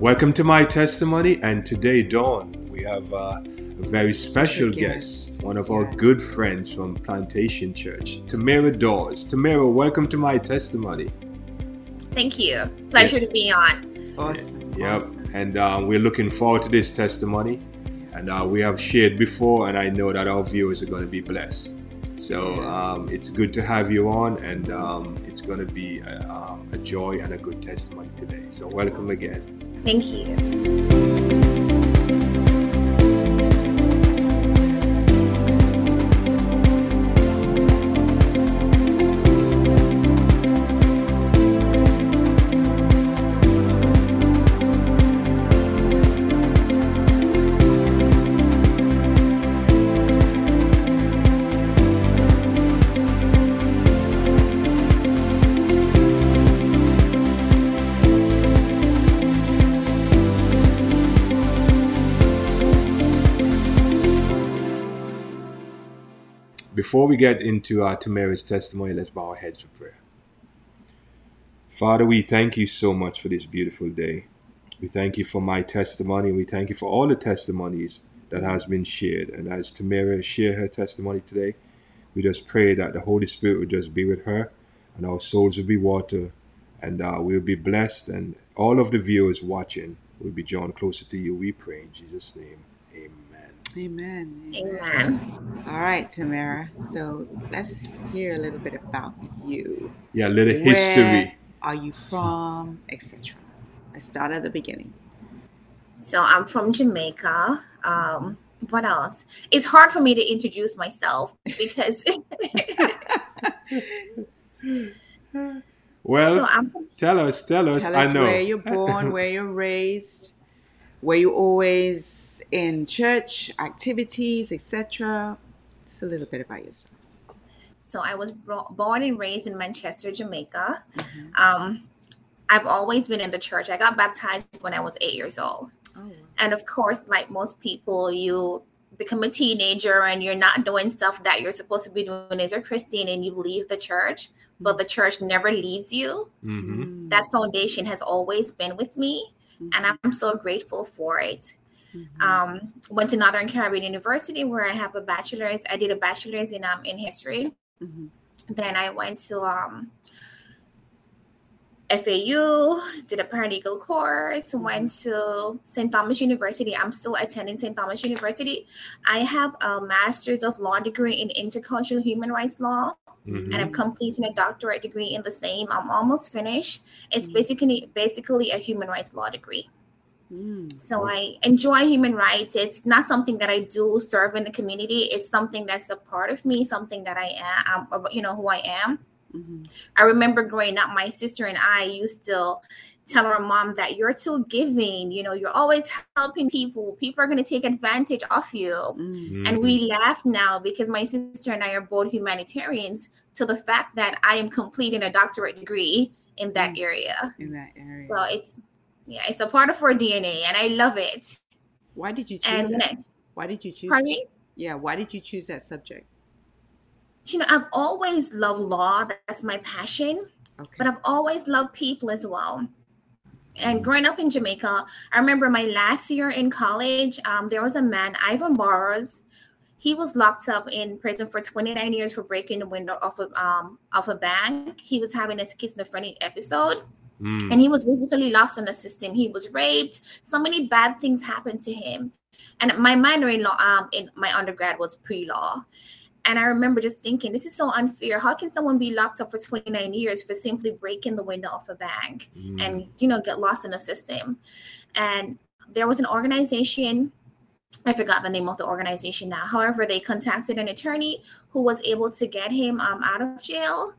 Welcome to my testimony, and today, Dawn, we have uh, a very special guest, guest. one of our good friends from Plantation Church, Tamara Dawes. Tamara, welcome to my testimony. Thank you. Pleasure to be on. Awesome. Yep, Awesome. and uh, we're looking forward to this testimony, and uh, we have shared before, and I know that our viewers are going to be blessed. So um, it's good to have you on, and um, it's going to be a, um, a joy and a good testimony today. So welcome again. Thank you. Before we get into uh, Tamara's testimony, let's bow our heads for prayer. Father, we thank you so much for this beautiful day. We thank you for my testimony. We thank you for all the testimonies that has been shared. And as Tamara share her testimony today, we just pray that the Holy Spirit will just be with her and our souls will be water and uh, we'll be blessed and all of the viewers watching will be drawn closer to you. We pray in Jesus' name. Amen. Amen. Amen. All right, Tamara. So let's hear a little bit about you. Yeah, a little Where history. are you from, etc. Let's start at the beginning. So I'm from Jamaica. Um, what else? It's hard for me to introduce myself because Well, so I'm from, Tell us, tell us. Tell I us know. where you're born, where you're raised. Were you always in church activities, etc.? Just a little bit about yourself. so I was bro- born and raised in Manchester, Jamaica. Mhm. Um, I've always been in the church. I got baptized when I was eight years old. Oh, And of course, like most people, you become a teenager and you're not doing stuff that you're supposed to be doing as a Christian and you leave the church, but the church never leaves you. hmm Mm. That foundation has always been with me, and I'm so grateful for it. Mhm. Um, went to Northern Caribbean University where I have a bachelor's. I did a bachelor's in um, in history. Mhm. Then I went to um, FAU, did a paralegal course, went to St. Thomas University. I'm still attending St. Thomas University. I have a master's of law degree in intercultural human rights law, hmm and I'm completing a doctorate degree in the same. I'm almost finished. It's Mhm. basically basically a human rights law degree. Mm. So I enjoy human rights. It's not something that I do serve in the community. It's something that's a part of me, something that I am, um, you know, who I am. Mhm. I remember growing up, my sister and I used to tell our mom that you're too giving, you know, you're always helping people. People are going to take advantage of you. Mm. And we laugh now because my sister and I are both humanitarians to the fact that I am completing a doctorate degree in that Mm. area. in that area. So it's, yeah, it's a part of our DNA and I love it. Why did you choose And that? I, Why did you choose? pardon me? Yeah, why did you choose that subject? You know, I've always loved law. That's my passion. Okay. but I've always loved people as well. And growing up in Jamaica, I remember my last year in college, um, there was a man, Ivan Barrows. He was locked up in prison for 29 years for breaking the window off of um, of a bank. He was having a schizophrenic episode, Mm. and he was basically lost in the system. He was raped. So many bad things happened to him. And my minor in law, um, in my undergrad was pre-law. And I remember just thinking, this is so unfair. How can someone be locked up for 29 years for simply breaking the window of a bank Mm. and you know get lost in the system? And there was an organization, I forgot the name of the organization now. However, they contacted an attorney who was able to get him um, out of jail.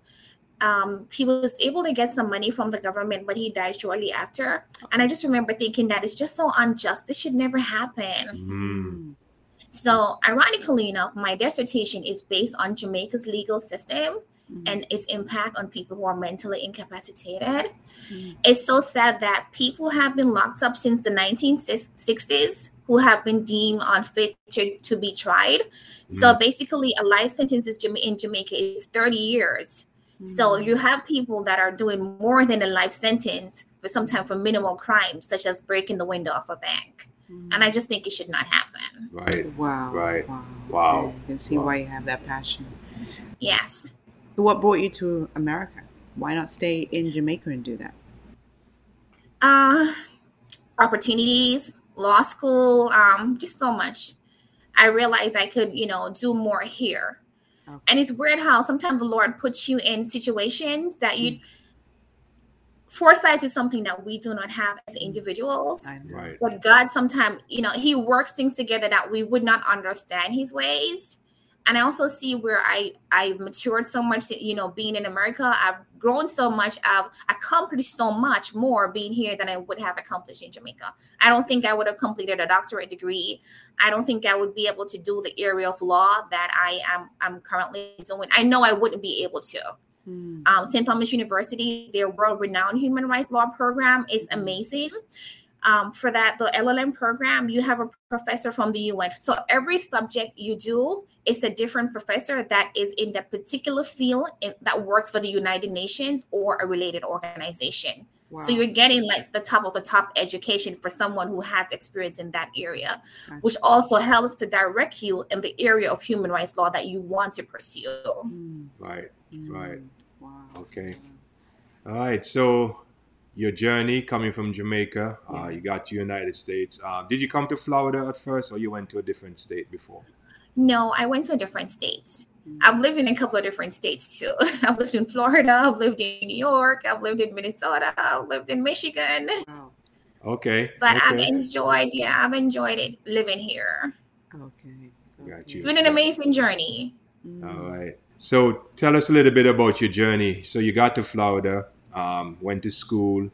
Um, he was able to get some money from the government, but he died shortly after. And I just remember thinking that it's just so unjust. This should never happen. Mm. So, ironically enough, my dissertation is based on Jamaica's legal system Mhm. and its impact on people who are mentally incapacitated. Mhm. It's so sad that people have been locked up since the 1960s who have been deemed unfit to, to be tried. So basically, a life sentence is in Jamaica is 30 years. So Mm. you have people that are doing more than a life sentence for sometimes for minimal crimes such as breaking the window of a bank. And I just think it should not happen. Right. Wow. Right. Wow. Wow. Yeah, you can see Wow. why you have that passion. Yes. So, what brought you to America? Why not stay in Jamaica and do that? Uh opportunities, law school, um, just so much. I realized I could, you know, do more here. Okay. And it's weird how sometimes the Lord puts you in situations that you foresight is something that we do not have as mm-hmm. individuals. Right. But God sometimes, you know, He works things together that we would not understand His ways. And I also see where I I matured so much, you know, being in America. I've grown so much. I've accomplished so much more being here than I would have accomplished in Jamaica. I don't think I would have completed a doctorate degree. I don't think I would be able to do the area of law that I am I'm currently doing. I know I wouldn't be able to Hmm. um, St. Thomas University, their world renowned human rights law program is amazing. Um, for that, the LLM program, you have a professor from the UN. So every subject you do is a different professor that is in that particular field in, that works for the United Nations or a related organization. Wow. So you're getting like the top of the top education for someone who has experience in that area, Gotcha. which also helps to direct you in the area of human rights law that you want to pursue. Hmm. Right. Hmm. Right. Wow. Okay. All right. So your journey coming from Jamaica, uh, you got to United States. Um, did you come to Florida at first, or you went to a different state before? No, I went to a different state. I've lived in a couple of different states too. I've lived in Florida, I've lived in New York, I've lived in Minnesota, I've lived in Michigan. Wow. Okay. But I've enjoyed, yeah, I've enjoyed it living here. Okay. Got you. It's been an amazing journey. Hmm. All right. So tell us a little bit about your journey. So you got to Florida, um, went to school,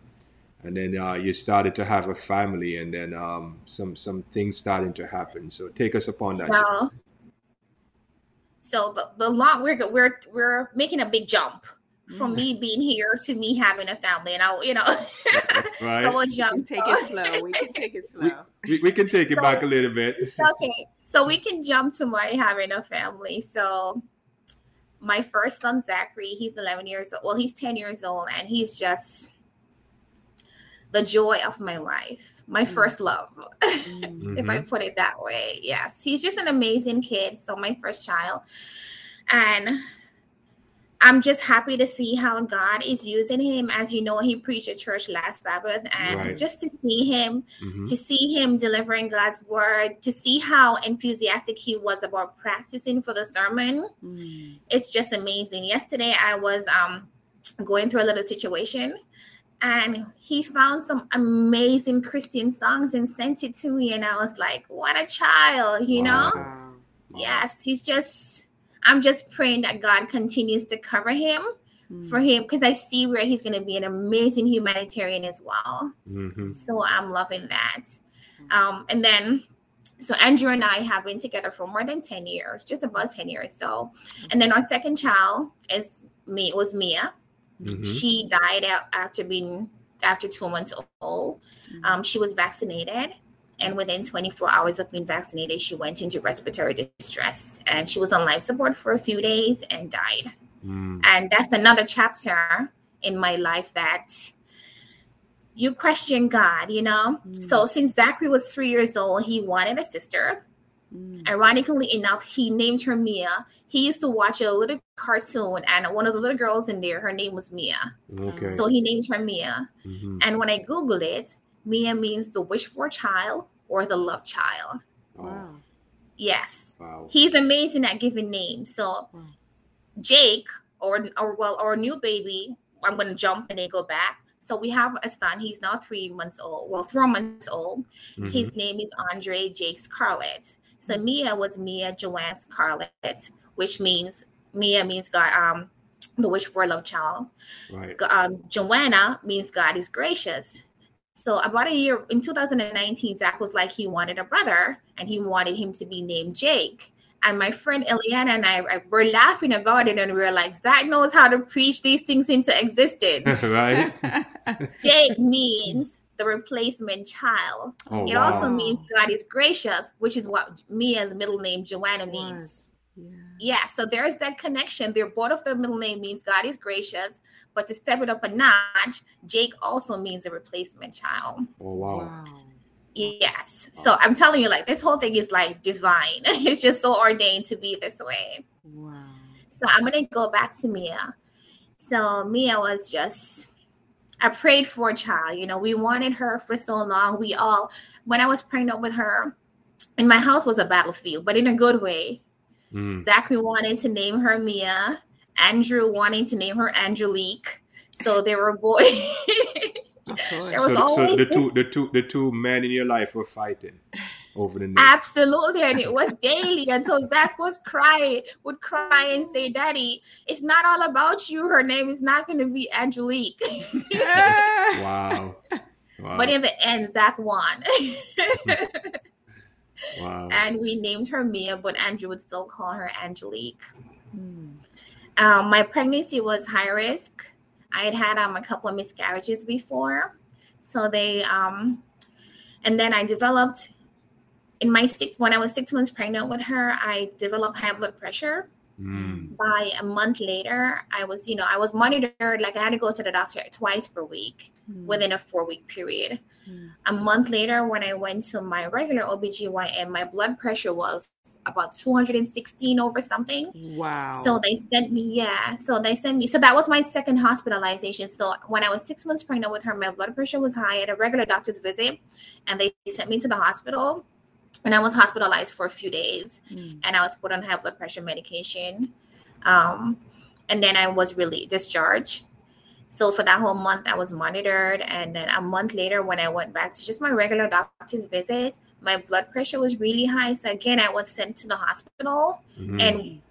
and then uh, you started to have a family, and then um, some some things starting to happen. So take us upon that. So, so the, the long we're go- we're we're making a big jump from Mm. me being here to me having a family, and I'll you know, Right. so we'll jump. can take it slow. We can take it slow. we, we can take it So- back a little bit. okay so we can jump to my having a family so my first son zachary he's 11 years old well he's 10 years old and he's just the joy of my life my Mm. first love Hmm. if i put it that way yes he's just an amazing kid so my first child and i'm just happy to see how god is using him as you know he preached at church last sabbath and Right. just to see him Mhm. to see him delivering God's word, to see how enthusiastic he was about practicing for the sermon, Hmm. it's just amazing. Yesterday, I was um, going through a little situation, and he found some amazing Christian songs and sent it to me, and I was like, "What a child!" You know? Wow. Wow. Yes, he's just. I'm just praying that God continues to cover him Hmm. for him because I see where he's going to be an amazing humanitarian as well. Mhm. So I'm loving that. Um, and then, so Andrew and I have been together for more than 10 years, just about 10 years. So, and then our second child is me, it was Mia. Mhm. She died out after being, after two months old. Um, she was vaccinated. And within 24 hours of being vaccinated, she went into respiratory distress and she was on life support for a few days and died. Mm. And that's another chapter in my life that you question God, you know? Mm. So since Zachary was three years old, he wanted a sister. Hmm. Ironically enough, he named her Mia. He used to watch a little cartoon, and one of the little girls in there, her name was Mia. Okay. So he named her Mia. Mhm. And when I Googled it, Mia means the wish for child or the love child. Oh, Wow. Yes. wow. He's amazing at giving names. So Wow. Jake, or or well, our new baby, I'm gonna jump and then go back. So we have a son. He's now three months old. Well, four months old. Mhm. His name is Andre Jake Scarlett. So Mia was Mia Joanne Scarlett, which means Mia means God, um, the wish for a love child. Right. Um, Joanna means God is gracious. So about a year in 2019, Zach was like he wanted a brother and he wanted him to be named Jake. And my friend Eliana and I, I were laughing about it, and we were like, Zach knows how to preach these things into existence. right. Jake means the replacement child. Oh It wow. also means God is gracious, which is what Mia's middle name Joanna means. Was. Yeah. Yeah, so there's that connection. They're both of their middle name means God is gracious, but to step it up a notch, Jake also means a replacement child. Oh wow. Wow. Yes. So I'm telling you, like this whole thing is like divine. it's just so ordained to be this way. Wow. So I'm gonna go back to Mia. So Mia was just I prayed for a child. You know, we wanted her for so long. We all when I was pregnant with her, and my house was a battlefield, but in a good way. Mm. Zachary wanted to name her Mia. Andrew wanting to name her Angelique. So they were boys. There was so, so always the two the two the two men in your life were fighting over the name. Absolutely, and it was daily until Zach was crying, would cry and say, "Daddy, it's not all about you. Her name is not going to be Angelique." Wow. Wow. but in the end, Zach won, wow. and we named her Mia, but Andrew would still call her Angelique. Hmm. Um, my pregnancy was high risk. I had had um, a couple of miscarriages before, so they um, and then I developed in my six when I was six months pregnant with her. I developed high blood pressure. Mm. By a month later, I was you know I was monitored like I had to go to the doctor twice per week Hmm. within a four week period. Hmm. A month later, when I went to my regular OBGYN, my blood pressure was about 216 over something. Wow. So they sent me, yeah. So they sent me. So that was my second hospitalization. So when I was six months pregnant with her, my blood pressure was high at a regular doctor's visit, and they sent me to the hospital. And I was hospitalized for a few days, Hmm. and I was put on high blood pressure medication. Um, and then I was really discharged. So for that whole month, I was monitored, and then a month later, when I went back to just my regular doctor's visit, my blood pressure was really high. So again, I was sent to the hospital. Mhm. And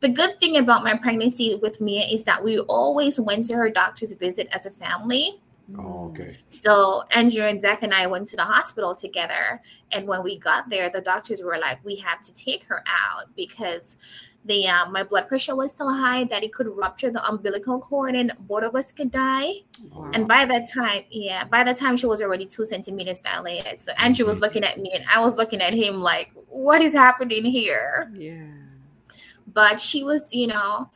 the good thing about my pregnancy with Mia is that we always went to her doctor's visit as a family. Oh, okay. So Andrew and Zach and I went to the hospital together. And when we got there, the doctors were like, "We have to take her out because the uh, my blood pressure was so high that it could rupture the umbilical cord and both of us could die." Wow. And by that time, yeah, by the time she was already two centimeters dilated. So Andrew was Mhm. looking at me and I was looking at him like, "What is happening here?" yeah. but she was you know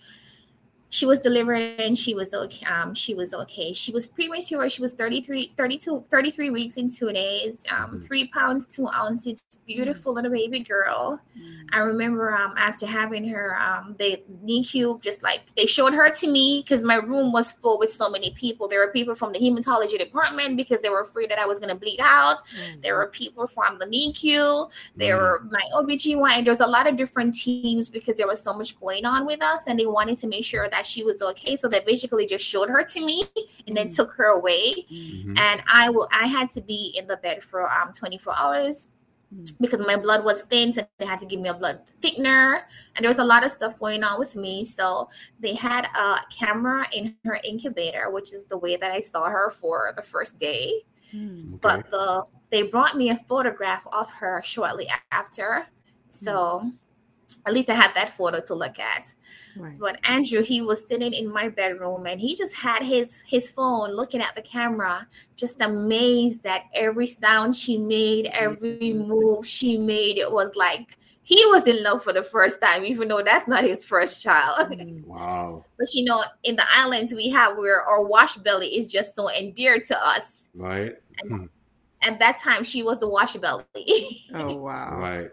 she was delivered and she was okay um she was okay she was premature she was 33 32 33 weeks and two days um Mhm. three pounds two ounces beautiful little baby girl Hmm. i remember um after having her um they NICU just like they showed her to me because my room was full with so many people there were people from the hematology department because they were afraid that i was going to bleed out Hmm. there were people from the NICU. There Mhm. were my OBGYN. There's a lot of different teams because there was so much going on with us, and they wanted to make sure that she was okay. So they basically just showed her to me and then Mm. took her away. Hmm. Mhm. And I will. I had to be in the bed for um 24 hours Mm. because my blood was thin, so they had to give me a blood thickener, and there was a lot of stuff going on with me. So they had a camera in her incubator, which is the way that I saw her for the first day Hmm. Okay. but the they brought me a photograph of her shortly after so at least i had that photo to look at Right. but andrew he was sitting in my bedroom and he just had his his phone looking at the camera just amazed that every sound she made every move she made it was like he was in love for the first time even though that's not his first child Hmm. Wow. but you know in the islands we have where our wash belly is just so endeared to us Right. Hmm. at that time she was the wash belly Oh wow. Right.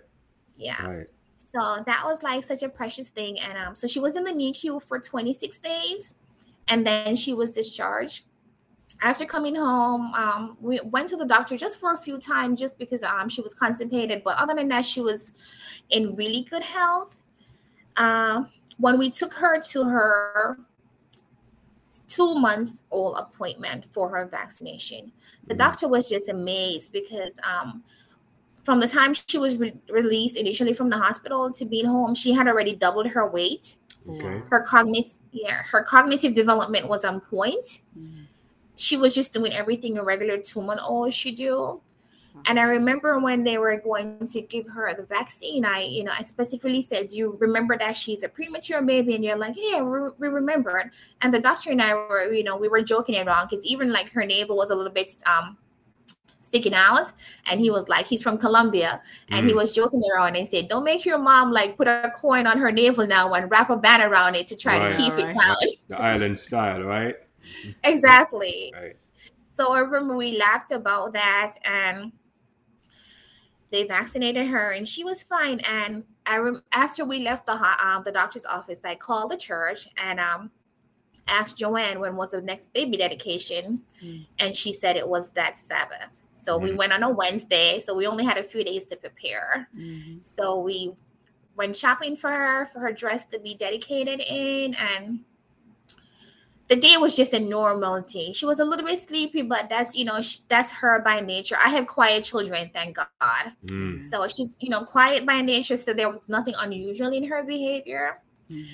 yeah Right. So that was like such a precious thing and um so she was in the nicu for 26 days and then she was discharged after coming home um we went to the doctor just for a few times just because um she was constipated but other than that she was in really good health um when we took her to her two months old appointment for her vaccination the Mhm. doctor was just amazed because um from the time she was re- released initially from the hospital to being home she had already doubled her weight. Okay. her cognitive yeah her cognitive development was on point. Hmm. she was just doing everything a regular two month old should do. And i remember when they were going to give her the vaccine i you know i specifically said do you remember that she's a premature baby? And you're like yeah we, we remember and the doctor and i were you know we were joking around because even like her navel was a little bit um sticking out. And he was like, he's from Colombia. And mm. he was joking around and said, Don't make your mom like put a coin on her navel now and wrap a band around it to try right. to keep right. it down. The island style, right? exactly. Right. So I remember we laughed about that and they vaccinated her and she was fine. And I rem- after we left the um, the doctor's office, I called the church and um asked Joanne when was the next baby dedication, mm. and she said it was that Sabbath. So mm we went on a Wednesday, so we only had a few days to prepare. Mm-hmm. So we went shopping for her for her dress to be dedicated in, and the day was just a normality. She was a little bit sleepy, but that's you know she, that's her by nature. I have quiet children, thank God. Mm. So she's you know quiet by nature, so there was nothing unusual in her behavior. Mm.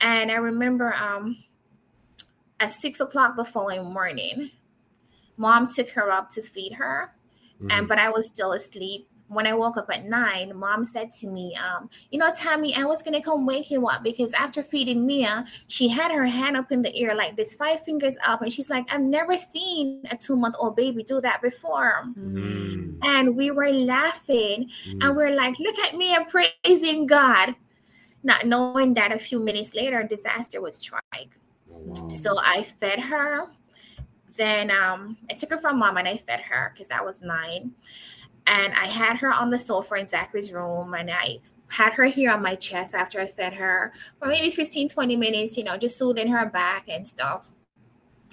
And I remember um at six o'clock the following morning, mom took her up to feed her, mm. and but I was still asleep when I woke up at nine, mom said to me, um, you know, Tammy, I was gonna come wake you up because after feeding Mia, she had her hand up in the air like this, five fingers up, and she's like, I've never seen a two-month-old baby do that before. Mm. And we were laughing mm. and we are like, look at me, I'm praising God. Not knowing that a few minutes later, disaster would strike. Oh, wow. So I fed her. Then um, I took her from mom and I fed her because I was nine and I had her on the sofa in Zachary's room and I had her here on my chest after I fed her for maybe 15, 20 minutes, you know, just soothing her back and stuff,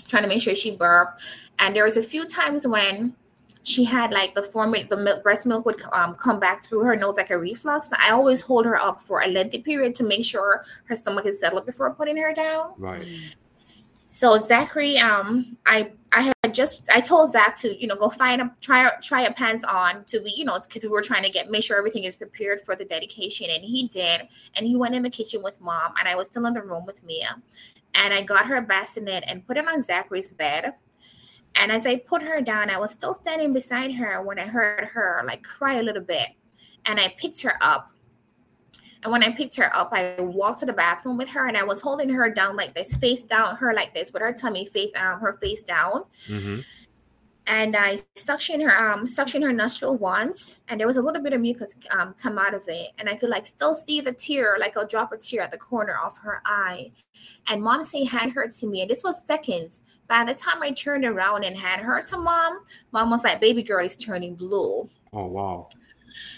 trying to make sure she burped. And there was a few times when she had like the formula, the milk, breast milk would um, come back through her nose like a reflux. I always hold her up for a lengthy period to make sure her stomach is settled before putting her down. Right. So Zachary, um, I I had just I told Zach to you know go find a try try a pants on to be you know because we were trying to get make sure everything is prepared for the dedication and he did. And he went in the kitchen with mom and I was still in the room with Mia. And I got her a bassinet and put it on Zachary's bed. And as I put her down I was still standing beside her when I heard her like cry a little bit. And I picked her up and when I picked her up, I walked to the bathroom with her and I was holding her down like this, face down, her like this, with her tummy face, um, her face down. Mm-hmm. And I suctioned her, um, suctioned her nostril once, and there was a little bit of mucus um, come out of it, and I could like still see the tear, like a drop of tear at the corner of her eye. And mom say hand her to me, and this was seconds. By the time I turned around and had her to mom, mom was like, "Baby girl is turning blue." Oh wow!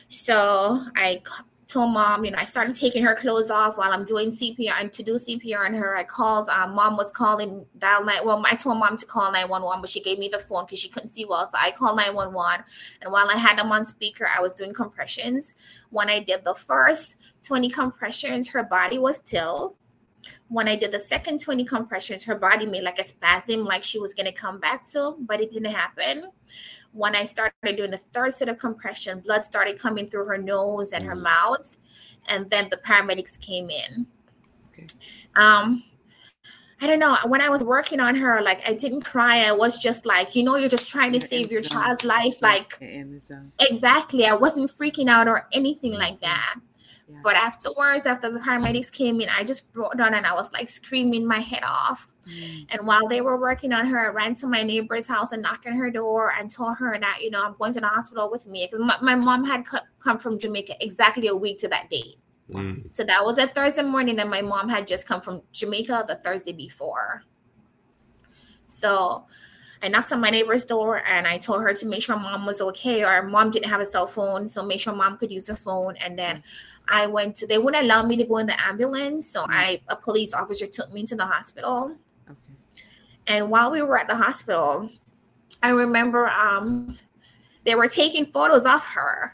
So I told mom, you know, I started taking her clothes off while I'm doing CPR and to do CPR on her. I called, um, mom was calling dial nine. Well, I told mom to call 911, but she gave me the phone because she couldn't see well. So I called 911. And while I had them on speaker, I was doing compressions. When I did the first 20 compressions, her body was still. When I did the second 20 compressions, her body made like a spasm, like she was to come back to, but it didn't happen when I started doing the third set of compression, blood started coming through her nose and her mm. mouth, and then the paramedics came in. Okay. Um, I don't know. When I was working on her, like I didn't cry. I was just like, you know, you're just trying to save your child's life. Like exactly. I wasn't freaking out or anything mm. like that. But afterwards, after the paramedics came in, I just broke down and I was like screaming my head off. Mm. And while they were working on her, I ran to my neighbor's house and knocked on her door and told her that, you know, I'm going to the hospital with me because my, my, mom had come from Jamaica exactly a week to that date. Mm. So that was a Thursday morning, and my mom had just come from Jamaica the Thursday before. So I knocked on my neighbor's door and I told her to make sure mom was okay, or mom didn't have a cell phone, so make sure mom could use the phone. And then I went to they wouldn't allow me to go in the ambulance, so mm. I a police officer took me to the hospital. Okay. And while we were at the hospital, I remember um they were taking photos of her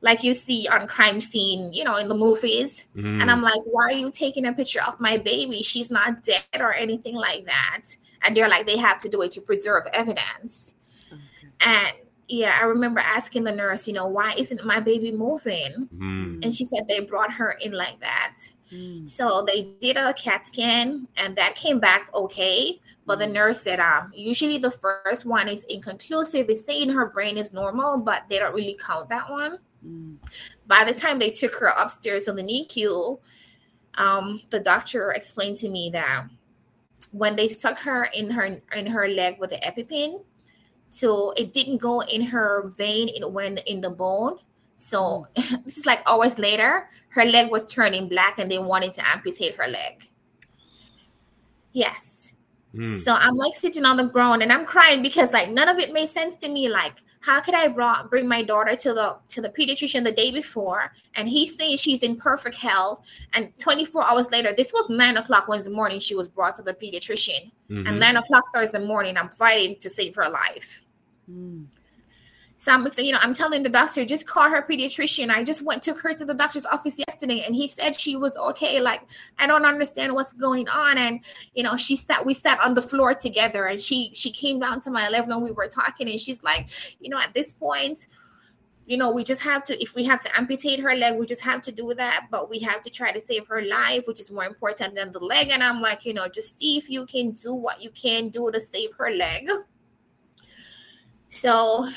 like you see on crime scene, you know, in the movies. Mm. And I'm like, why are you taking a picture of my baby? She's not dead or anything like that. And they're like, they have to do it to preserve evidence. Okay. And yeah, I remember asking the nurse, you know, why isn't my baby moving? Mm. And she said they brought her in like that. Mm. So they did a CAT scan and that came back okay. But the mm. nurse said, um, usually the first one is inconclusive. It's saying her brain is normal, but they don't really count that one. Mm. By the time they took her upstairs to the NICU, um, the doctor explained to me that when they stuck her in her in her leg with the EpiPen, So it didn't go in her vein, it went in the bone. So this is like hours later, her leg was turning black and they wanted to amputate her leg. Yes. Mm. So I'm like sitting on the ground and I'm crying because like none of it made sense to me. Like, how could I brought, bring my daughter to the to the pediatrician the day before and he's saying she's in perfect health and 24 hours later, this was nine o'clock Wednesday morning, she was brought to the pediatrician. Mhm. And nine o'clock Thursday morning, I'm fighting to save her life. Mm. So I'm, you know, I'm telling the doctor, just call her pediatrician. I just went took her to the doctor's office yesterday, and he said she was okay. Like I don't understand what's going on, and you know, she sat. We sat on the floor together, and she she came down to my level, and we were talking, and she's like, you know, at this point, you know, we just have to. If we have to amputate her leg, we just have to do that. But we have to try to save her life, which is more important than the leg. And I'm like, you know, just see if you can do what you can do to save her leg. So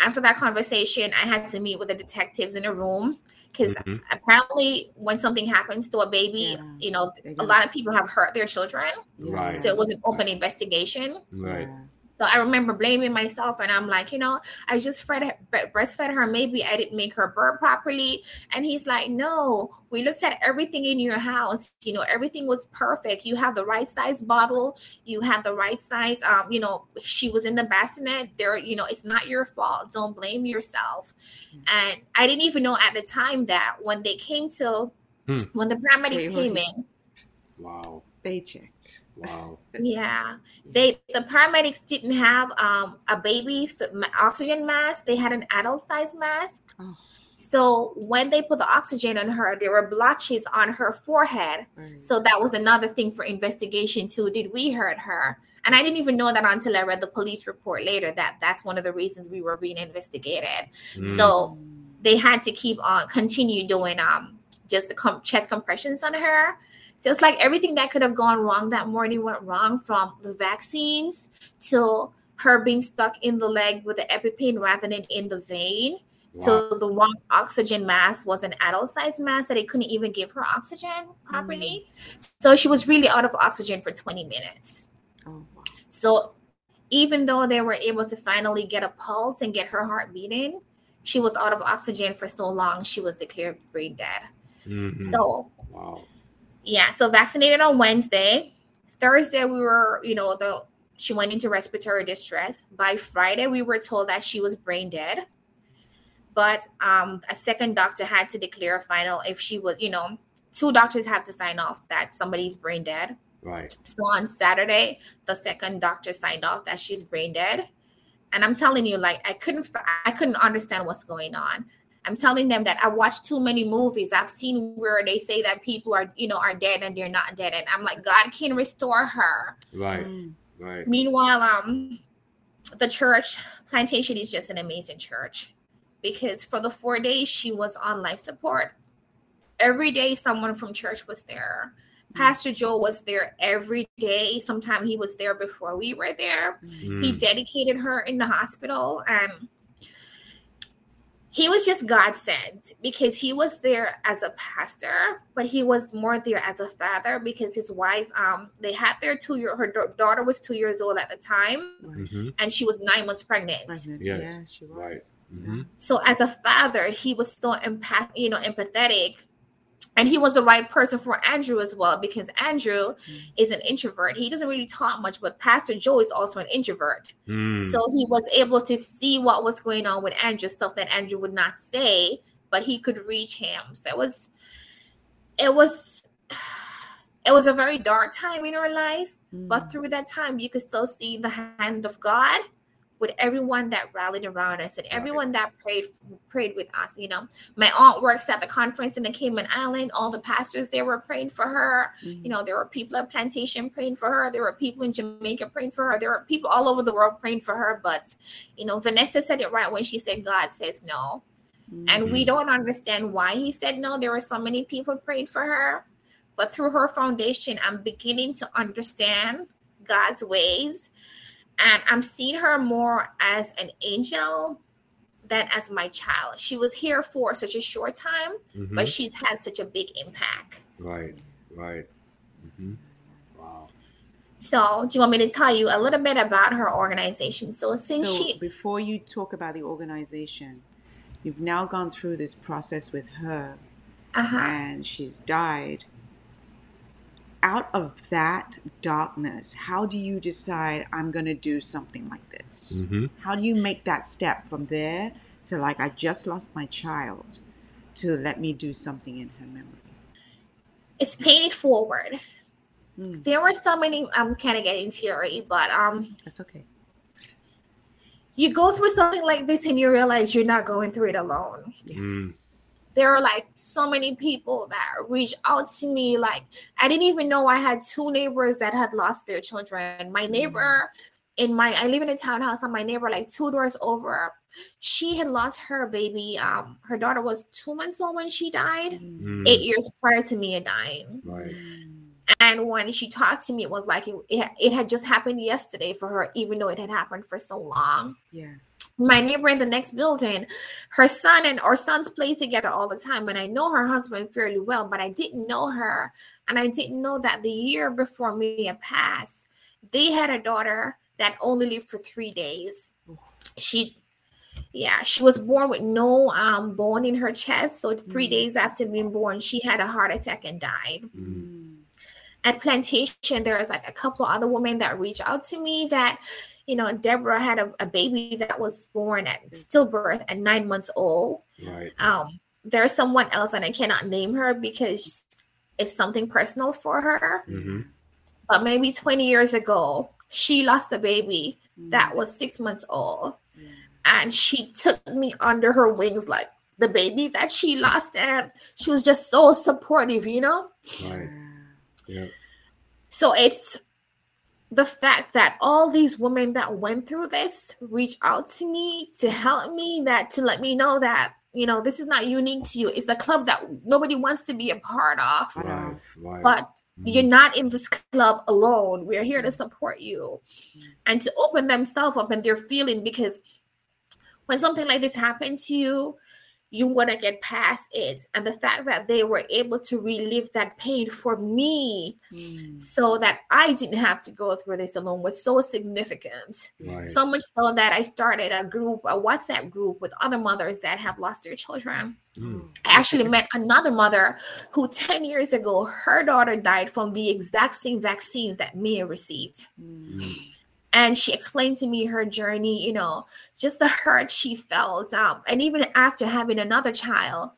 after that conversation, I had to meet with the detectives in a room because Mhm. apparently, when something happens to a baby, Yeah. you know, They a lot of people have hurt their children. Right. So it was an open investigation. Right. Yeah. I remember blaming myself, and I'm like, you know, I just fed her, breastfed her. Maybe I didn't make her burp properly. And he's like, no, we looked at everything in your house. You know, everything was perfect. You have the right size bottle. You have the right size. Um, you know, she was in the bassinet. There, you know, it's not your fault. Don't blame yourself. And I didn't even know at the time that when they came to, Hmm. when the paramedics Wait, came in, Wow. They checked. Wow. Yeah, they the paramedics didn't have um a baby f- oxygen mask. They had an adult size mask. Oh, So when they put the oxygen on her, there were blotches on her forehead. right. So that was another thing for investigation too. Did we hurt her? And I didn't even know that until I read the police report later. That that's one of the reasons we were being investigated. Mm. So they had to keep on continue doing um just the com- chest compressions on her. So it's like everything that could have gone wrong that morning went wrong from the vaccines to her being stuck in the leg with the EpiPen rather than in the vein. Wow. So the one oxygen mask was an adult size mask that they couldn't even give her oxygen properly. So she was really out of oxygen for 20 minutes. oh, wow. So even though they were able to finally get a pulse and get her heart beating, she was out of oxygen for so long she was declared brain dead. Mhm. So wow. Yeah, so vaccinated on Wednesday. Thursday we were, you know, the she went into respiratory distress. By Friday we were told that she was brain dead. But um a second doctor had to declare a final if she was, you know, two doctors have to sign off that somebody's brain dead. Right. So on Saturday, the second doctor signed off that she's brain dead. And I'm telling you, like I couldn't, I couldn't understand what's going on. I'm telling them that I watched too many movies. I've seen where they say that people are, you know, are dead and they're not dead, and I'm like, God can restore her. Right. Mm. Right. Meanwhile, um, the church plantation is just an amazing church because for the four days she was on life support, every day someone from church was there. Pastor Joel was there every day. Sometimes he was there before we were there. He Mm. dedicated her in the hospital and he was just God sent because he was there as a pastor, but he was more there as a father because his wife, um, they had their two year her da- daughter was two years old at the time Right. Mhm. and she was nine months pregnant. Pregnant. Yes. Yeah, she was. Right. Yeah. Mhm. So as a father, he was so empath, you know, empathetic. And he was the right person for Andrew as well because Andrew Mm. is an introvert. He doesn't really talk much, but Pastor Joe is also an introvert. Mm. So he was able to see what was going on with Andrew, stuff that Andrew would not say, but he could reach him. So it was it was it was a very dark time in our life, but Mm. through that time you could still see the hand of God with everyone that rallied around us and everyone that prayed prayed with us. You know, my aunt works at the conference in the Cayman Island. All the pastors there were praying for her. Mm. You know, there were people at Plantation praying for her. There were people in Jamaica praying for her. There were people all over the world praying for her. But, you know, Vanessa said it right when she said God says no. And we don't understand why he said no. There were so many people praying for her. But through her foundation, I'm beginning to understand God's ways. And I'm seeing her more as an angel than as my child. She was here for such a short time, Mhm. but she's had such a big impact. Right. Right. hmm Wow. So, do you want me to tell you a little bit about her organization? So, since So she, before you talk about the organization, you've now gone through this process with her uh-huh, and she's died. Out of that darkness, how do you decide I'm going to do something like this? Mm-hmm. How do you make that step from there to like I just lost my child to let me do something in her memory? it's paid forward. Mm, There were so many. I'm kind of getting teary, but um, that's okay. you go through something like this and you realize you're not going through it alone. Yes. Mm. There are like so many people that reach out to me like i didn't even know i had two neighbors that had lost their children my neighbor in my i live in a townhouse and my neighbor like two doors over she had lost her baby um her daughter was two months old when she died Mm, Mm. eight years prior to me dying Right. mm, and when she talked to me it was like it, it, it had just happened yesterday for her even though it had happened for so long Yes. My neighbor in the next building, her son and our sons play together all the time. And I know her husband fairly well, but I didn't know her. And I didn't know that the year before Mia passed, they had a daughter that only lived for three days. She yeah, she was born with no um bone in her chest. So three Mm. days after being born, she had a heart attack and died Mm. Mm, at plantation there was like a couple of other women that reached out to me that you know deborah had a, a baby that was born at stillbirth at nine months old Right. um there's someone else and i cannot name her because it's something personal for her Mm-hmm. but maybe 20 years ago she lost a baby mm, that was six months old yeah. and she took me under her wings like the baby that she lost and she was just so supportive you know Right. Yeah. Yeah. So it's the fact that all these women that went through this reach out to me to help me, that to let me know that you know this is not unique to you. It's a club that nobody wants to be a part of, Part Right. Right. but Mm. you're not in this club alone. We're here to support you and to open themselves up and their feeling because when something like this happens to you, you want to get past it. And the fact that they were able to relive that pain for me Mm, so that I didn't have to go through this alone was so significant. Right. So much so that I started a group, a WhatsApp group with other mothers that have lost their children. Mm. I actually met another mother who 10 years ago, her daughter died from the exact same vaccines that Mia received. mm, Mm. And she explained to me her journey, you know, just the hurt she felt. Um, and even after having another child,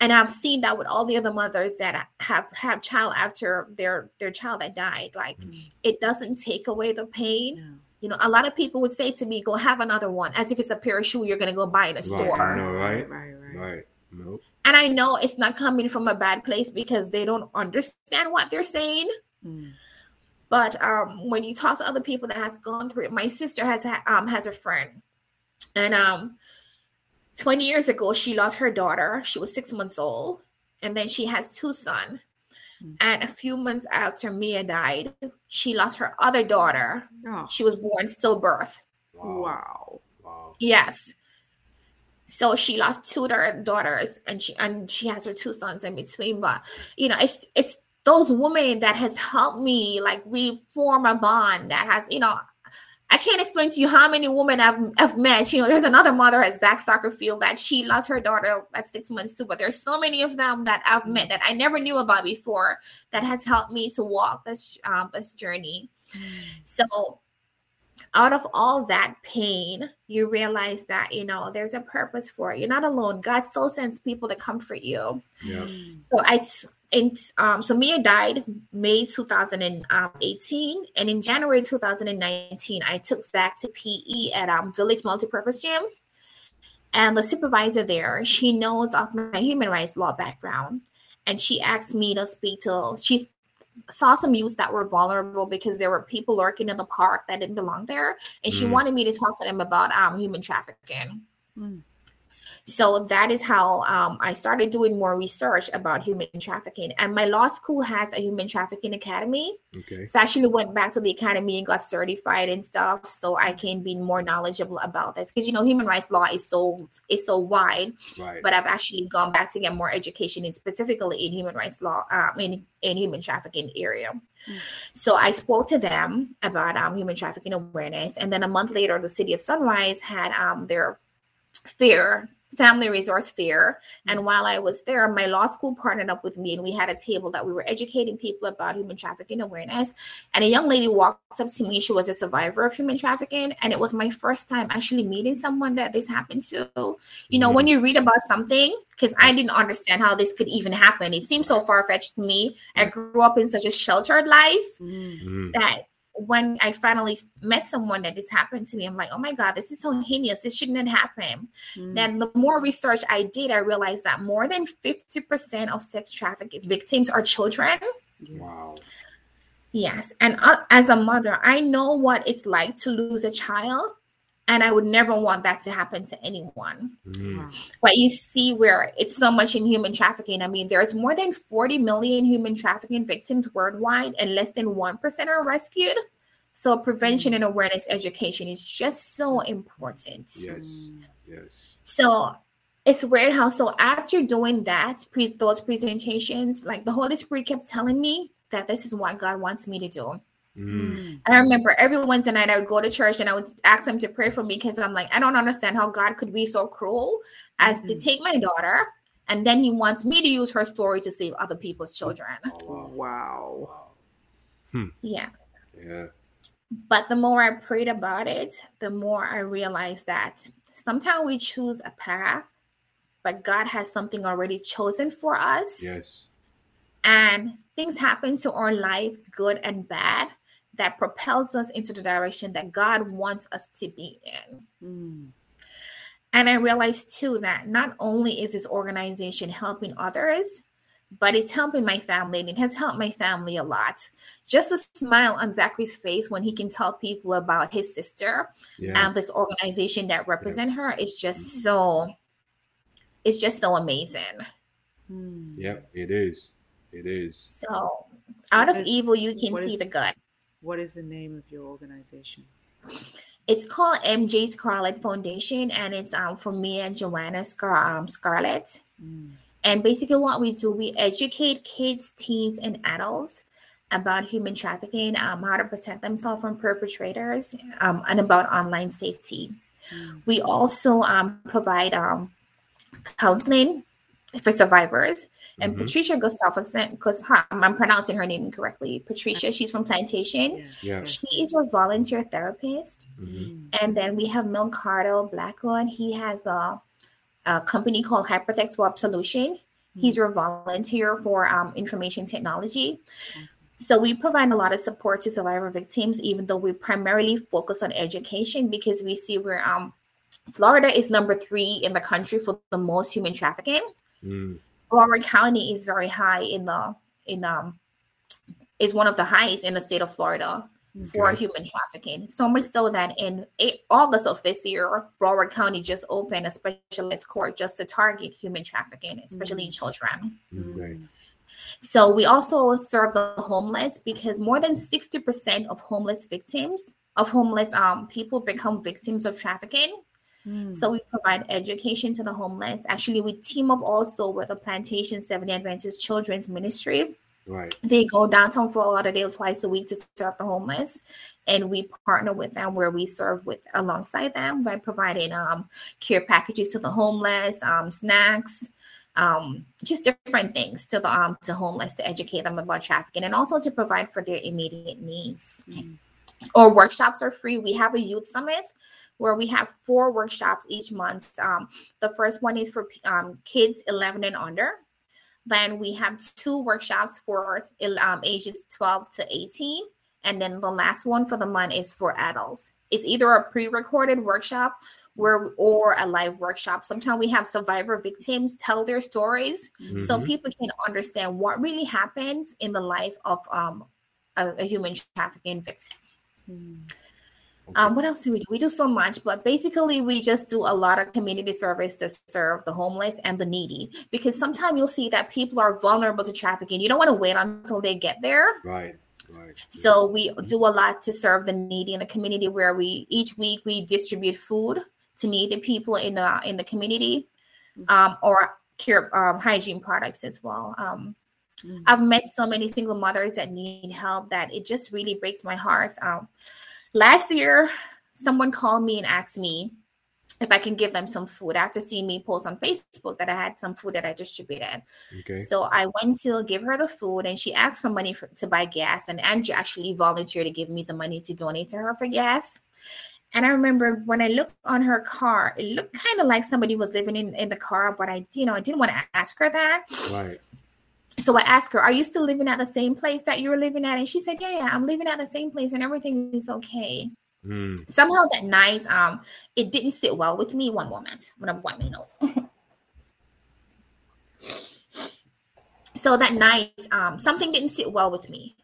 and I've seen that with all the other mothers that have have child after their their child that died. Like mm, it doesn't take away the pain. no. You know, a lot of people would say to me, "Go have another one," as if it's a pair of shoe you're gonna go buy in a Right. store. I know, right? Right, right. Right. Nope. And I know it's not coming from a bad place because they don't understand what they're saying. Mm, But um, when you talk to other people that has gone through it, my sister has um has a friend, and um, twenty years ago she lost her daughter. She was six months old, and then she has two sons. Mm. And a few months after Mia died, she lost her other daughter. Oh, She was born stillbirth. Wow. wow. Wow. Yes. So she lost two daughters, and she and she has her two sons in between. But you know, it's it's those women that has helped me. Like we form a bond that has, you know, I can't explain to you how many women I've, I've met. You know, there's another mother at Zach Soccer Field that she lost her daughter at six months too. But there's so many of them that I've met that I never knew about before that has helped me to walk this um, this journey. So out of all that pain, you realize that you know there's a purpose for it. You're not alone. God still sends people to comfort you. Yeah. So I and um so Mia died May 2018, and in January 2019, I took Zach to PE at um Village Multipurpose Gym. And the supervisor there, she knows of my human rights law background, and she asked me to speak to. She saw some youths that were vulnerable because there were people lurking in the park that didn't belong there, and she Mm. wanted me to talk to them about um human trafficking. Mm. So that is how um, I started doing more research about human trafficking. And my law school has a human trafficking academy. Okay. So I actually went back to the academy and got certified and stuff, so I can be more knowledgeable about this. Because you know, human rights law is so is so wide. Right. But I've actually gone back to get more education, in specifically in human rights law, um, in in human trafficking area. Mm. So I spoke to them about um, human trafficking awareness, and then a month later, the city of Sunrise had um, their fair family resource fair. And while i was there my law school partnered up with me and we had a table that we were educating people about human trafficking awareness. And a young lady walked up to me. She was a survivor of human trafficking and it was my first time actually meeting someone that this happened to. You know when you read about something because i didn't understand how this could even happen. It seemed so far-fetched to me. I grew up in such a sheltered life Mm. Mm. that when I finally met someone that this happened to me, I'm like, oh my God, this is so heinous. This shouldn't have happened. Mm. Then the more research I did, I realized that more than 50% of sex trafficking victims are children. Yes. Wow. Yes. And uh, as a mother, I know what it's like to lose a child. And I would never want that to happen to anyone. Mm. But you see where it's so much in human trafficking. I mean, there's more than 40 million human trafficking victims worldwide, and less than 1% are rescued. So prevention and awareness education is just so important. Yes. Mm. Yes. So it's weird how so after doing that, pre- those presentations, like the Holy Spirit kept telling me that this is what God wants me to do. Mm. I remember every Wednesday night I would go to church and I would ask them to pray for me because I'm like, I don't understand how God could be so cruel as to Mhm. take my daughter and then he wants me to use her story to save other people's children. Oh, wow. Wow. Wow. Yeah. Yeah. But the more I prayed about it, the more I realized that sometimes we choose a path, but God has something already chosen for us. Yes. And things happen to our life, good and bad, that propels us into the direction that God wants us to be in. Mm. And I realized too that not only is this organization helping others, but it's helping my family and it has helped my family a lot. Just a smile on Zachary's face when he can tell people about his sister Yeah. and this organization that represent her is just so it's just so amazing. Mm. Yep. It is. It is. So out of What is- evil you can see is- the good. What is the name of your organization? It's called MJ Scarlett Foundation and it's um for me and Joanna Scar- um, Scarlett. Mm. And basically, what we do, we educate kids, teens, and adults about human trafficking, um, how to protect themselves from perpetrators, um, and about online safety. Mm. We also um, provide um, counseling for survivors. And Mhm. Patricia Gustafson, because I'm pronouncing her name incorrectly, Patricia, she's from Plantation. Yes, Yeah. She is our volunteer therapist. Mhm. Mm. And then we have Milcardo Blackwood. He has a, a company called Hypertech Swap Solution. He's your volunteer for um, information technology. Awesome. So we provide a lot of support to survivor victims, even though we primarily focus on education because we see where um, Florida is number three in the country for the most human trafficking. Mm. Broward County is very high in the in um is one of the highest in the state of Florida for human trafficking. So much so that in eight, August of this year, Broward County just opened a specialized court just to target human trafficking, especially in children. Okay. So we also serve the homeless because more than 60% of homeless victims of homeless um, people become victims of trafficking. Mm. So we provide education to the homeless. Actually, we team up also with the Plantation Seventh Adventist Children's Ministry. Right. They go downtown for a lot of days twice a week to serve the homeless, and we partner with them where we serve with alongside them by providing um, care packages to the homeless, um, snacks, um, just different things to the um, to homeless to educate them about trafficking and also to provide for their immediate needs Mm. or workshops are free. We have a youth summit where we have four workshops each month. Um, the first one is for um, kids 11 and under. Then we have two workshops for um, ages 12 to 18. And then the last one for the month is for adults. It's either a pre-recorded workshop where or a live workshop. Sometimes we have survivor victims tell their stories so Mhm. people can understand what really happens in the life of um, a, a human trafficking victim. Mm. Okay. Um, what else do we do? We do so much, but basically, we just do a lot of community service to serve the homeless and the needy. Because sometimes you'll see that people are vulnerable to trafficking. You don't want to wait until they get there. right. Right. So we do a lot to serve the needy in the community. Where we each week we distribute food to needy people in the in the community, um, or care um, hygiene products as well. Um, Mm. I've met so many single mothers that need help that it just really breaks my heart. Um, last year, someone called me and asked me if I can give them some food after seeing me post on Facebook that I had some food that I distributed. Okay. So I went to give her the food and she asked for money for, to buy gas. And Andrew actually volunteered to give me the money to donate to her for gas. And I remember when I looked on her car, it looked kind of like somebody was living in, in the car, but I, you know, I didn't want to ask her that. Right. So I asked her, Are you still living at the same place that you were living at? And she said, Yeah, yeah, I'm living at the same place and everything is okay. Mm. Somehow that night, um, it didn't sit well with me. One moment, I'm gonna my nose. so that night, um, something didn't sit well with me.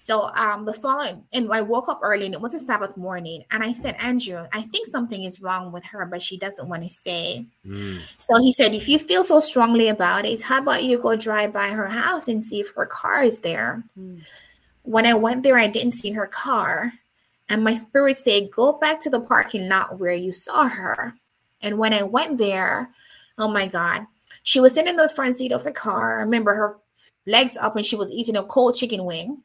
So um, the following, and I woke up early, and it was a Sabbath morning, and I said, Andrew, I think something is wrong with her, but she doesn't want to say. Mm. So he said, if you feel so strongly about it, how about you go drive by her house and see if her car is there? Mm. When I went there, I didn't see her car. And my spirit said, go back to the parking lot where you saw her. And when I went there, oh my God, she was sitting in the front seat of the car. I remember her legs up and she was eating a cold chicken wing.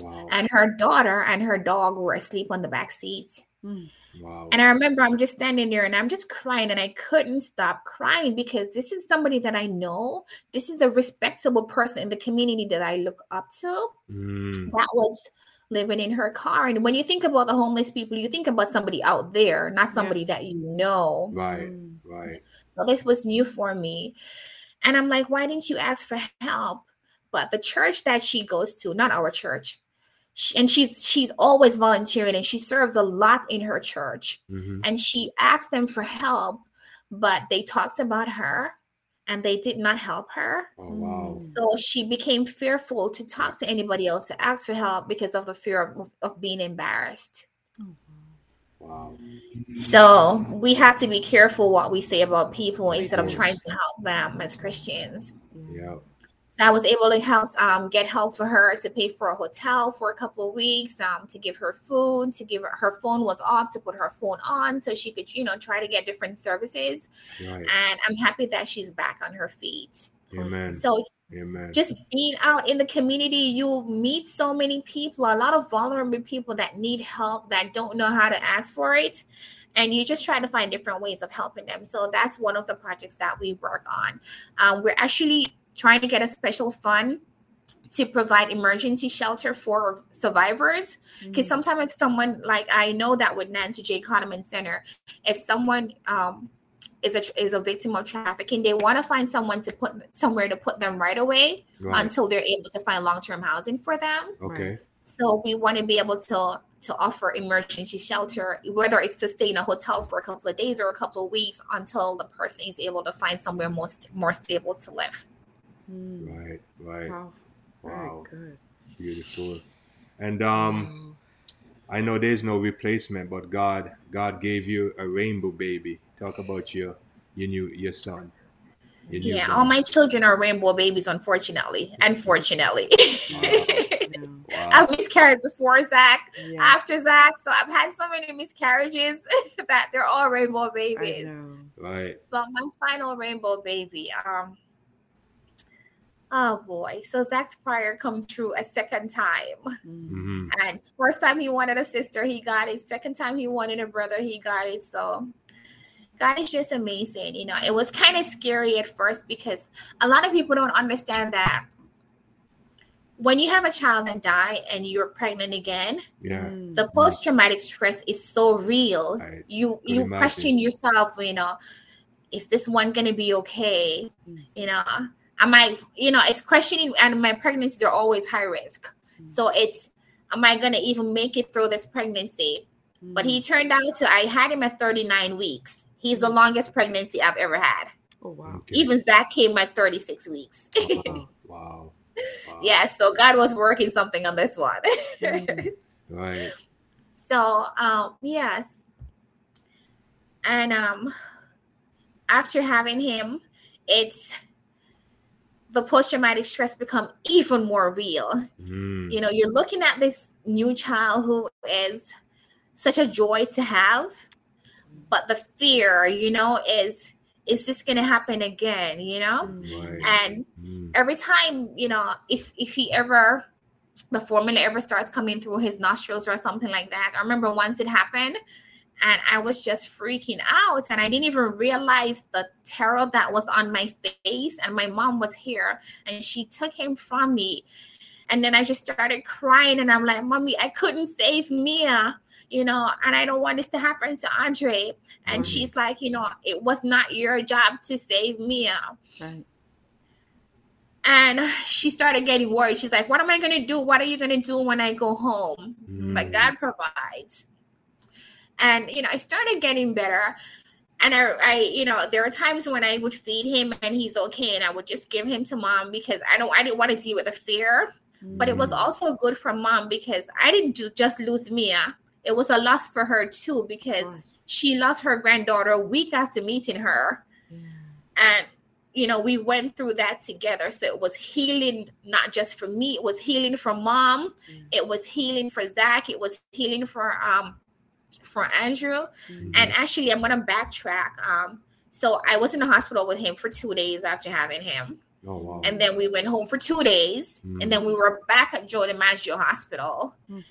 Wow. And her daughter and her dog were asleep on the back seat. Mm. Wow. And I remember I'm just standing there and I'm just crying and I couldn't stop crying because this is somebody that I know. This is a respectable person in the community that I look up to Mm. that was living in her car. And when you think about the homeless people, you think about somebody out there, not somebody that you know. Right. Mm. Right. So this was new for me. And I'm like, why didn't you ask for help? But the church that she goes to, not our church, she, and she's she's always volunteering and she serves a lot in her church hmm and she asked them for help, but they talked about her and they did not help her. Oh wow. So she became fearful to talk to anybody else to ask for help because of the fear of, of being embarrassed. Wow. So we have to be careful what we say about people instead of trying to help them as Christians. Yeah. So I was able to help um, get help for her to pay for a hotel for a couple of weeks, um, to give her food, to give her her phone was off, to put her phone on so she could, you know, try to get different services. Right. And I'm happy that she's back on her feet. Amen. So Amen. just being out in the community, you meet so many people, a lot of vulnerable people that need help that don't know how to ask for it. And you just try to find different ways of helping them. So that's one of the projects that we work on. Um, we're actually trying to get a special fund to provide emergency shelter for survivors. Because sometimes if someone like I know that with Nancy J. Cotterman Center, if someone um, is a is a victim of trafficking, they want to find someone to put somewhere to put them right away Right. until they're able to find long term housing for them. Okay. So we want to be able to to offer emergency shelter, whether it's to stay in a hotel for a couple of days or a couple of weeks until the person is able to find somewhere most st- more stable to live. Mm. Right. Right. Powerful. Wow. Very good. Beautiful. And um, I know there's no replacement, but God, God gave you a rainbow baby. Talk about your, your new, your son. Your Yeah, newborn. all my children are rainbow babies, unfortunately. Unfortunately. Wow. Wow. I've miscarried before Zach, Yeah, after Zach. So I've had so many miscarriages that they're all rainbow I babies. know. Right. But my final rainbow baby, um, oh boy. So Zach's prayer come true a second time. Mm. hmm And first time he wanted a sister, he got it. Second time he wanted a brother, he got it. So God is just amazing. You know, it was kind of scary at first because a lot of people don't understand that when you have a child and die and you're pregnant again, Yeah. Mm. the post-traumatic stress is so real. Right. You Could you imagine. question yourself, you know, is this one gonna be okay? Mm. You know, am I, you know, it's questioning and my pregnancies are always high risk. Mm. So it's am I gonna even make it through this pregnancy? But he Mm. turned out to I had him at 39 weeks. He's the longest pregnancy I've ever had. Oh wow. Okay. Even Zach came at 36 weeks. Wow. Wow. Wow. yeah, so God was working something on this one. Mm. Right. So um yes. And um after having him, it's the post-traumatic stress become even more real. Mm. You know, you're looking at this new child who is such a joy to have, but the fear, you know, is is this going to happen again? You know, Right. and Mm. every time, you know, if if he ever the formula ever starts coming through his nostrils or something like that. I remember once it happened and I was just freaking out and I didn't even realize the terror that was on my face and my mom was here and she took him from me. And then I just started crying and I'm like, "Mommy, I couldn't save Mia." You know, and I don't want this to happen to Andre. And Right. she's like, you know, it was not your job to save Mia. Right. And she started getting worried. She's like, What am I going to do? What are you going to do when I go home? But Mm. God provides. And, you know, I started getting better. And I, I, you know, there are times when I would feed him and he's okay, and I would just give him to mom because I don't, I didn't want to deal with the fear. But it was Mm. also good for mom because I didn't ju- just lose Mia. It was a loss for her too because she lost her granddaughter a week after meeting her Yeah. and you know we went through that together so it was healing not just for me it was healing for mom Yeah. it was healing for zach it was healing for um for andrew. Mm. and actually i'm gonna backtrack um so i was in the hospital with him for two days after having him. Oh wow. and then we went home for two days and then we were back at Joe DiMaggio hospital. Mm.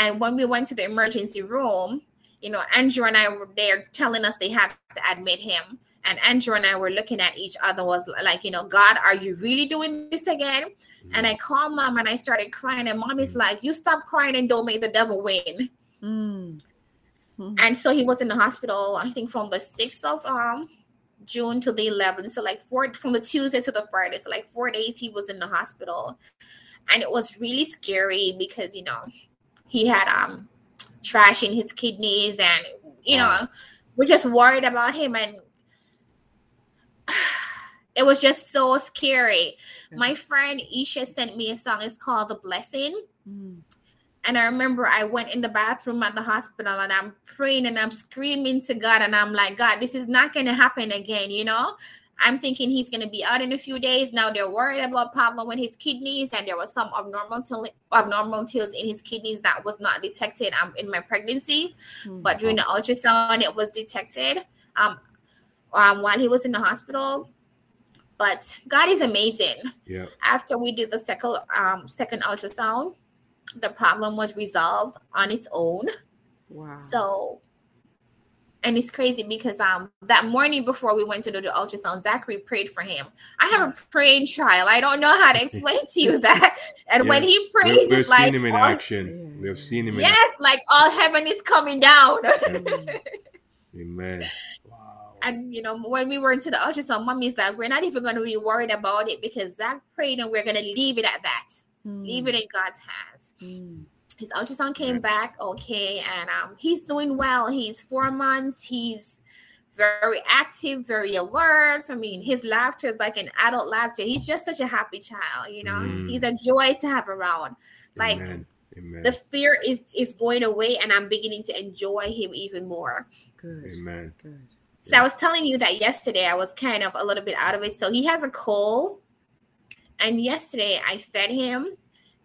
and when we went to the emergency room you know andrew and i were there telling us they have to admit him. And andrew and i were looking at each other was like you know god are you really doing this again? And i called mom and i started crying. And mom is like you stop crying and don't make the devil win Mm. Mm. and so he was in the hospital i think from the 6th of um june to the 11th so like four from the tuesday to the friday so like four days he was in the hospital and it was really scary because you know he had um trash in his kidneys and you Wow. know we're just worried about him and it was just so scary my friend isha sent me a song it's called the blessing Mm. And I remember I went in the bathroom at the hospital and I'm praying and I'm screaming to God and I'm like, God, this is not going to happen again, you know? I'm thinking he's going to be out in a few days. Now they're worried about problem with his kidneys and there was some abnormal abnormalities in his kidneys that was not detected um, in my pregnancy, Mm. but during the ultrasound it was detected um, um, while he was in the hospital. But God is amazing Yeah. after we did the second um second ultrasound the problem was resolved on its own Wow. so and it's crazy because um that morning before we went to do the ultrasound zachary prayed for him i have a praying trial i don't know how to explain to you that and when Yeah. he We- prays We've it's like seen him in all- action. We have seen him in yes like all heaven is coming down Mm. Amen. Wow. and you know when we were into the ultrasound mommy's like we're not even going to be worried about it because zach prayed and we're going to leave it at that leave it in god's hands Mm. his ultrasound came Right. back okay and um he's doing well he's four months he's very active very alert i mean his laughter is like an adult laughter he's just such a happy child you know Mm. he's a joy to have around like Amen. Amen. the fear is is going away and i'm beginning to enjoy him even more Good. Amen. Good. so I was telling you that yesterday I was kind of a little bit out of it. So he has a cold, and yesterday I fed him,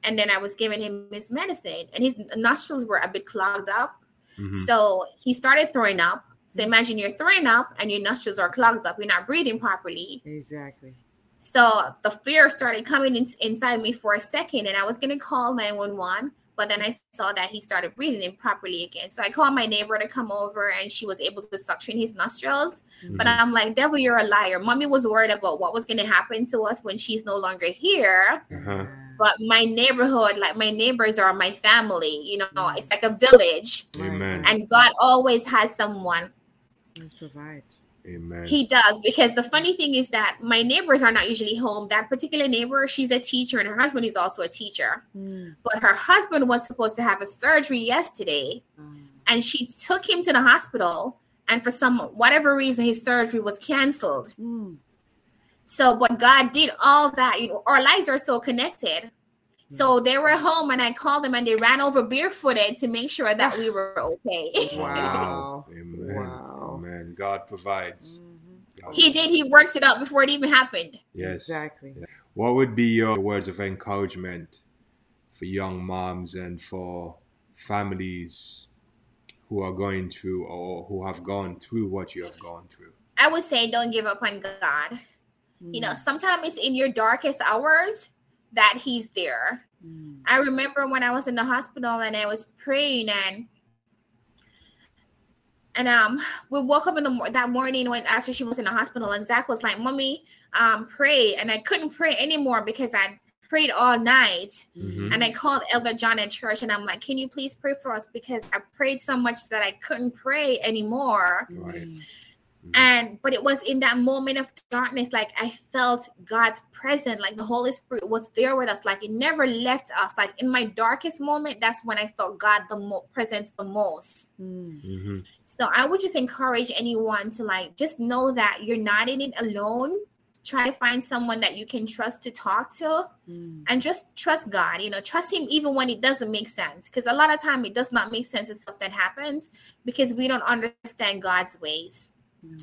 and then I was giving him his medicine, and his nostrils were a bit clogged up. Mhm. So he started throwing up. So imagine you're throwing up, and your nostrils are clogged up. You're not breathing properly. Exactly. So the fear started coming in, inside me for a second, and I was gonna call 911, but then I saw that he started breathing improperly again. So I called my neighbor to come over, and she was able to suction his nostrils. But Mhm. I'm like, devil, you're a liar. Mommy was worried about what was gonna happen to us when she's no longer here. Uh-huh. But my neighborhood, like my neighbors are my family, you know, it's like a village. Amen. And God always has someone He provides. Amen. He does because the funny thing is that my neighbors are not usually home. That particular neighbor, she's a teacher, and her husband is also a teacher. Mm. But her husband was supposed to have a surgery yesterday, Um, and she took him to the hospital. And for some whatever reason, his surgery was canceled. mm. So, but God did all that. You know, our lives are so connected. So they were home and I called them and they ran over barefooted to make sure that we were okay. Wow. Wow. Amen. God provides. Mhm. God he did, he works it out before it even happened. Yes. Exactly. What would be your words of encouragement for young moms and for families who are going through or who have gone through what you have gone through? I would say don't give up on God. You know, sometimes it's in your darkest hours that he's there. Mm. I remember when I was in the hospital and I was praying and and um we woke up in the that morning when after she was in the hospital and Zach was like, "Mommy, um pray." And I couldn't pray anymore because I prayed all night. Mhm. And I called Elder John at church and I'm like, "Can you please pray for us because I prayed so much that I couldn't pray anymore." Right. Mm. and but it was in that moment of darkness like i felt god's presence like the holy spirit was there with us like it never left us like in my darkest moment that's when i felt god the mo- presence the most Mm. Mhm. so i would just encourage anyone to like just know that you're not in it alone try to find someone that you can trust to talk to Mm. and just trust god you know trust him even when it doesn't make sense because a lot of time it does not make sense of stuff that happens because we don't understand god's ways Mm.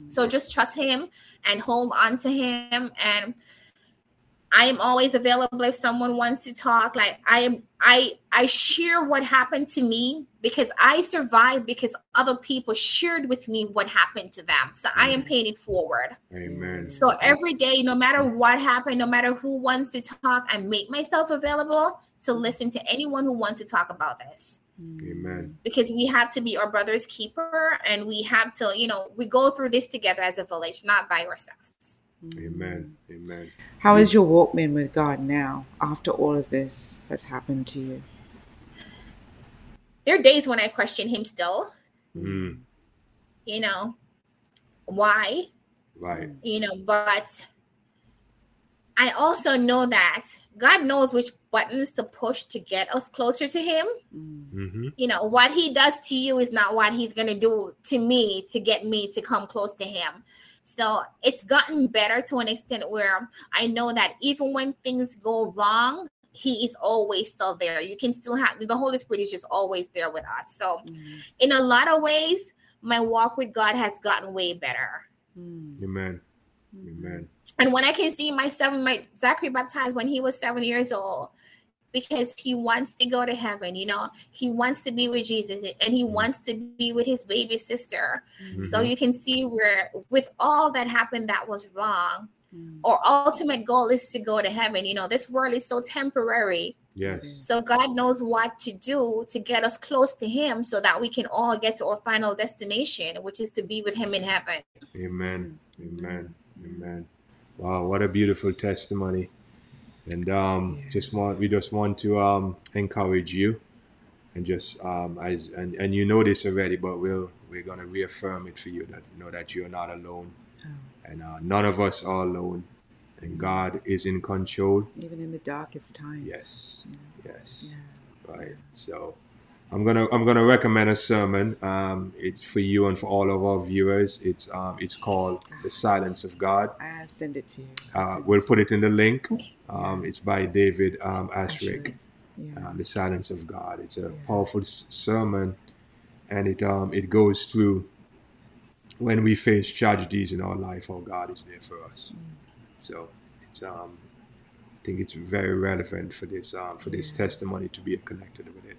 So just trust him and hold on to him. And I am always available if someone wants to talk. Like I am, I I share what happened to me because I survived because other people shared with me what happened to them. So I am paying it forward. Amen. So every day, no matter what happened, no matter who wants to talk, I make myself available to listen to anyone who wants to talk about this Amen. because we have to be our brother's keeper and we have to, you know, we go through this together as a village, not by ourselves. Amen. Amen. How is your walk been with God now after all of this has happened to you? There are days when I question him still, Mm. you know, why, Right. you know, but I also know that God knows which buttons to push to get us closer to him. Mm. Mm-hmm. You know, what he does to you is not what he's going to do to me to get me to come close to him. So it's gotten better to an extent where I know that even when things go wrong, he is always still there. You can still have the Holy Spirit is just always there with us. So Mm. in a lot of ways, my walk with God has gotten way better. Mm. Amen. Amen. And when I can see my seven, my Zachary baptized when he was seven years old, because he wants to go to heaven, you know, he wants to be with Jesus and he wants to be with his baby sister. So Mhm. you can see where, with all that happened that was wrong, Mm. our ultimate goal is to go to heaven. You know, this world is so temporary. Yes. So God knows what to do to get us close to him so that we can all get to our final destination, which is to be with him in heaven. Amen. Amen. Amen. Wow, what a beautiful testimony. And um Yeah. just want we just want to um encourage you and just um as and, and you know this already, but we'll we're gonna reaffirm it for you that know that you're not alone. Oh. And uh, none of us are alone. And God is in control. Even in the darkest times. Yes. Yeah. Yes. Yeah. Right. So I'm gonna I'm gonna recommend a sermon. Um, it's for you and for all of our viewers. It's um it's called The Silence of God. I'll send it to you. Uh, we'll to put it in the link. Um, it's by David um, Asscherick. Yeah. Um, the Silence of God. It's a Yeah. powerful s- sermon, and it um it goes through when we face tragedies in our life, how God is there for us. Mm. So it's um I think it's very relevant for this um for this testimony to be connected with it.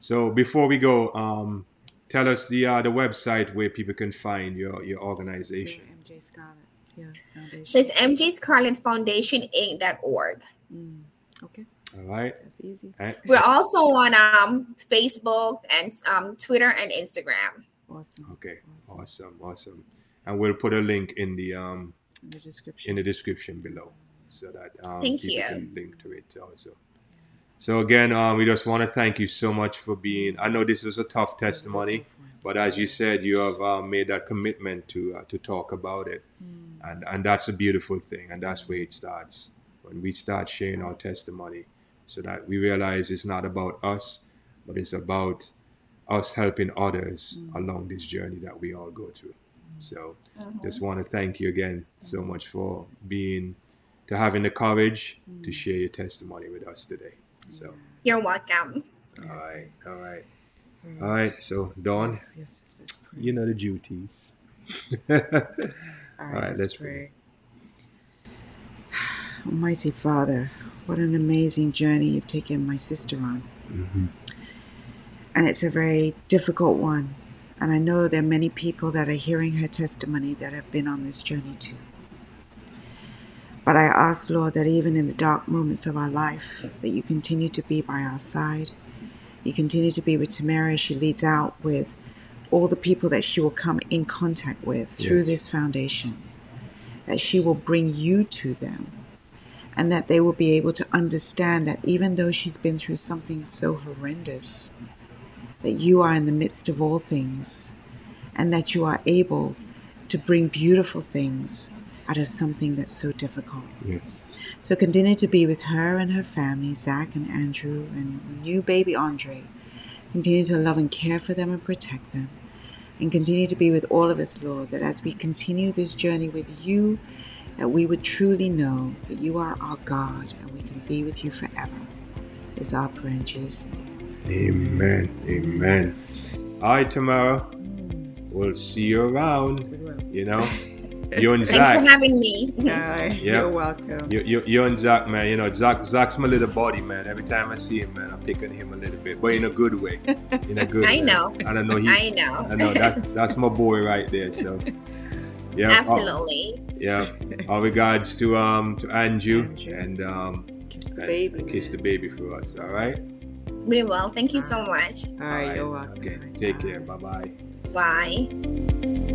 Yeah. So before we go, um, tell us the uh, the website where people can find your your organization. Your MJ Scarlett. Yeah. Foundation. So it's MJ Scarlett Foundation Inc.org. Mm. Okay. All right. That's easy. And- We're also on um, Facebook and um, Twitter and Instagram. Awesome. Okay. Awesome. Awesome. Awesome. And we'll put a link in the um In the description. in the description below so that um, Thank people you. can link to it also. So again, um, we just want to thank you so much for being. I know this was a tough testimony, but as you said, you have uh, made that commitment to uh, to talk about it, Mm. and and that's a beautiful thing, and that's where it starts when we start sharing our testimony, so that we realize it's not about us, but it's about us helping others Mm. along this journey that we all go through. So Mm-hmm. just want to thank you again so much for being to having the courage to Mm. share your testimony with us today. So, You're welcome. all right, all right, all right. So, Dawn, Yes, yes, let's you know the duties. all, right, all right, right, let's, let's pray. Almighty Father, what an amazing journey you've taken my sister on. Mhm. And it's a very difficult one. And I know there are many people that are hearing her testimony that have been on this journey too. But I ask, Lord, that even in the dark moments of our life, that you continue to be by our side. You continue to be with Tamara as she leads out with all the people that she will come in contact with through Yes. this foundation. That she will bring you to them. And that they will be able to understand that even though she's been through something so horrendous, that you are in the midst of all things and that you are able to bring beautiful things out of something that's so difficult. Yes. So continue to be with her and her family, Zach and Andrew and new baby Andre. Continue to love and care for them and protect them. And continue to be with all of us, Lord, that as we continue this journey with you, that we would truly know that you are our God and we can be with you forever. Is our prayer in Jesus' name. Amen. Amen. All right, Tamara. We'll see you around. You know, you and Zach. Thanks for having me. Uh, You're welcome. You, you, you and Zach, man. You know, Zach, Zach's my little buddy, man. Every time I see him, man, I'm picking him a little bit, but in a good way. In a good. I way. know. I don't know. He, I know. I know that's that's my boy right there. So, yeah. all- Absolutely. yeah. All regards to um to Andrew, Andrew. and um Kiss the and baby. kiss the baby for us. All right. We will. Thank you so much. All right, All you're welcome. Okay. Take care. Bye bye. Bye.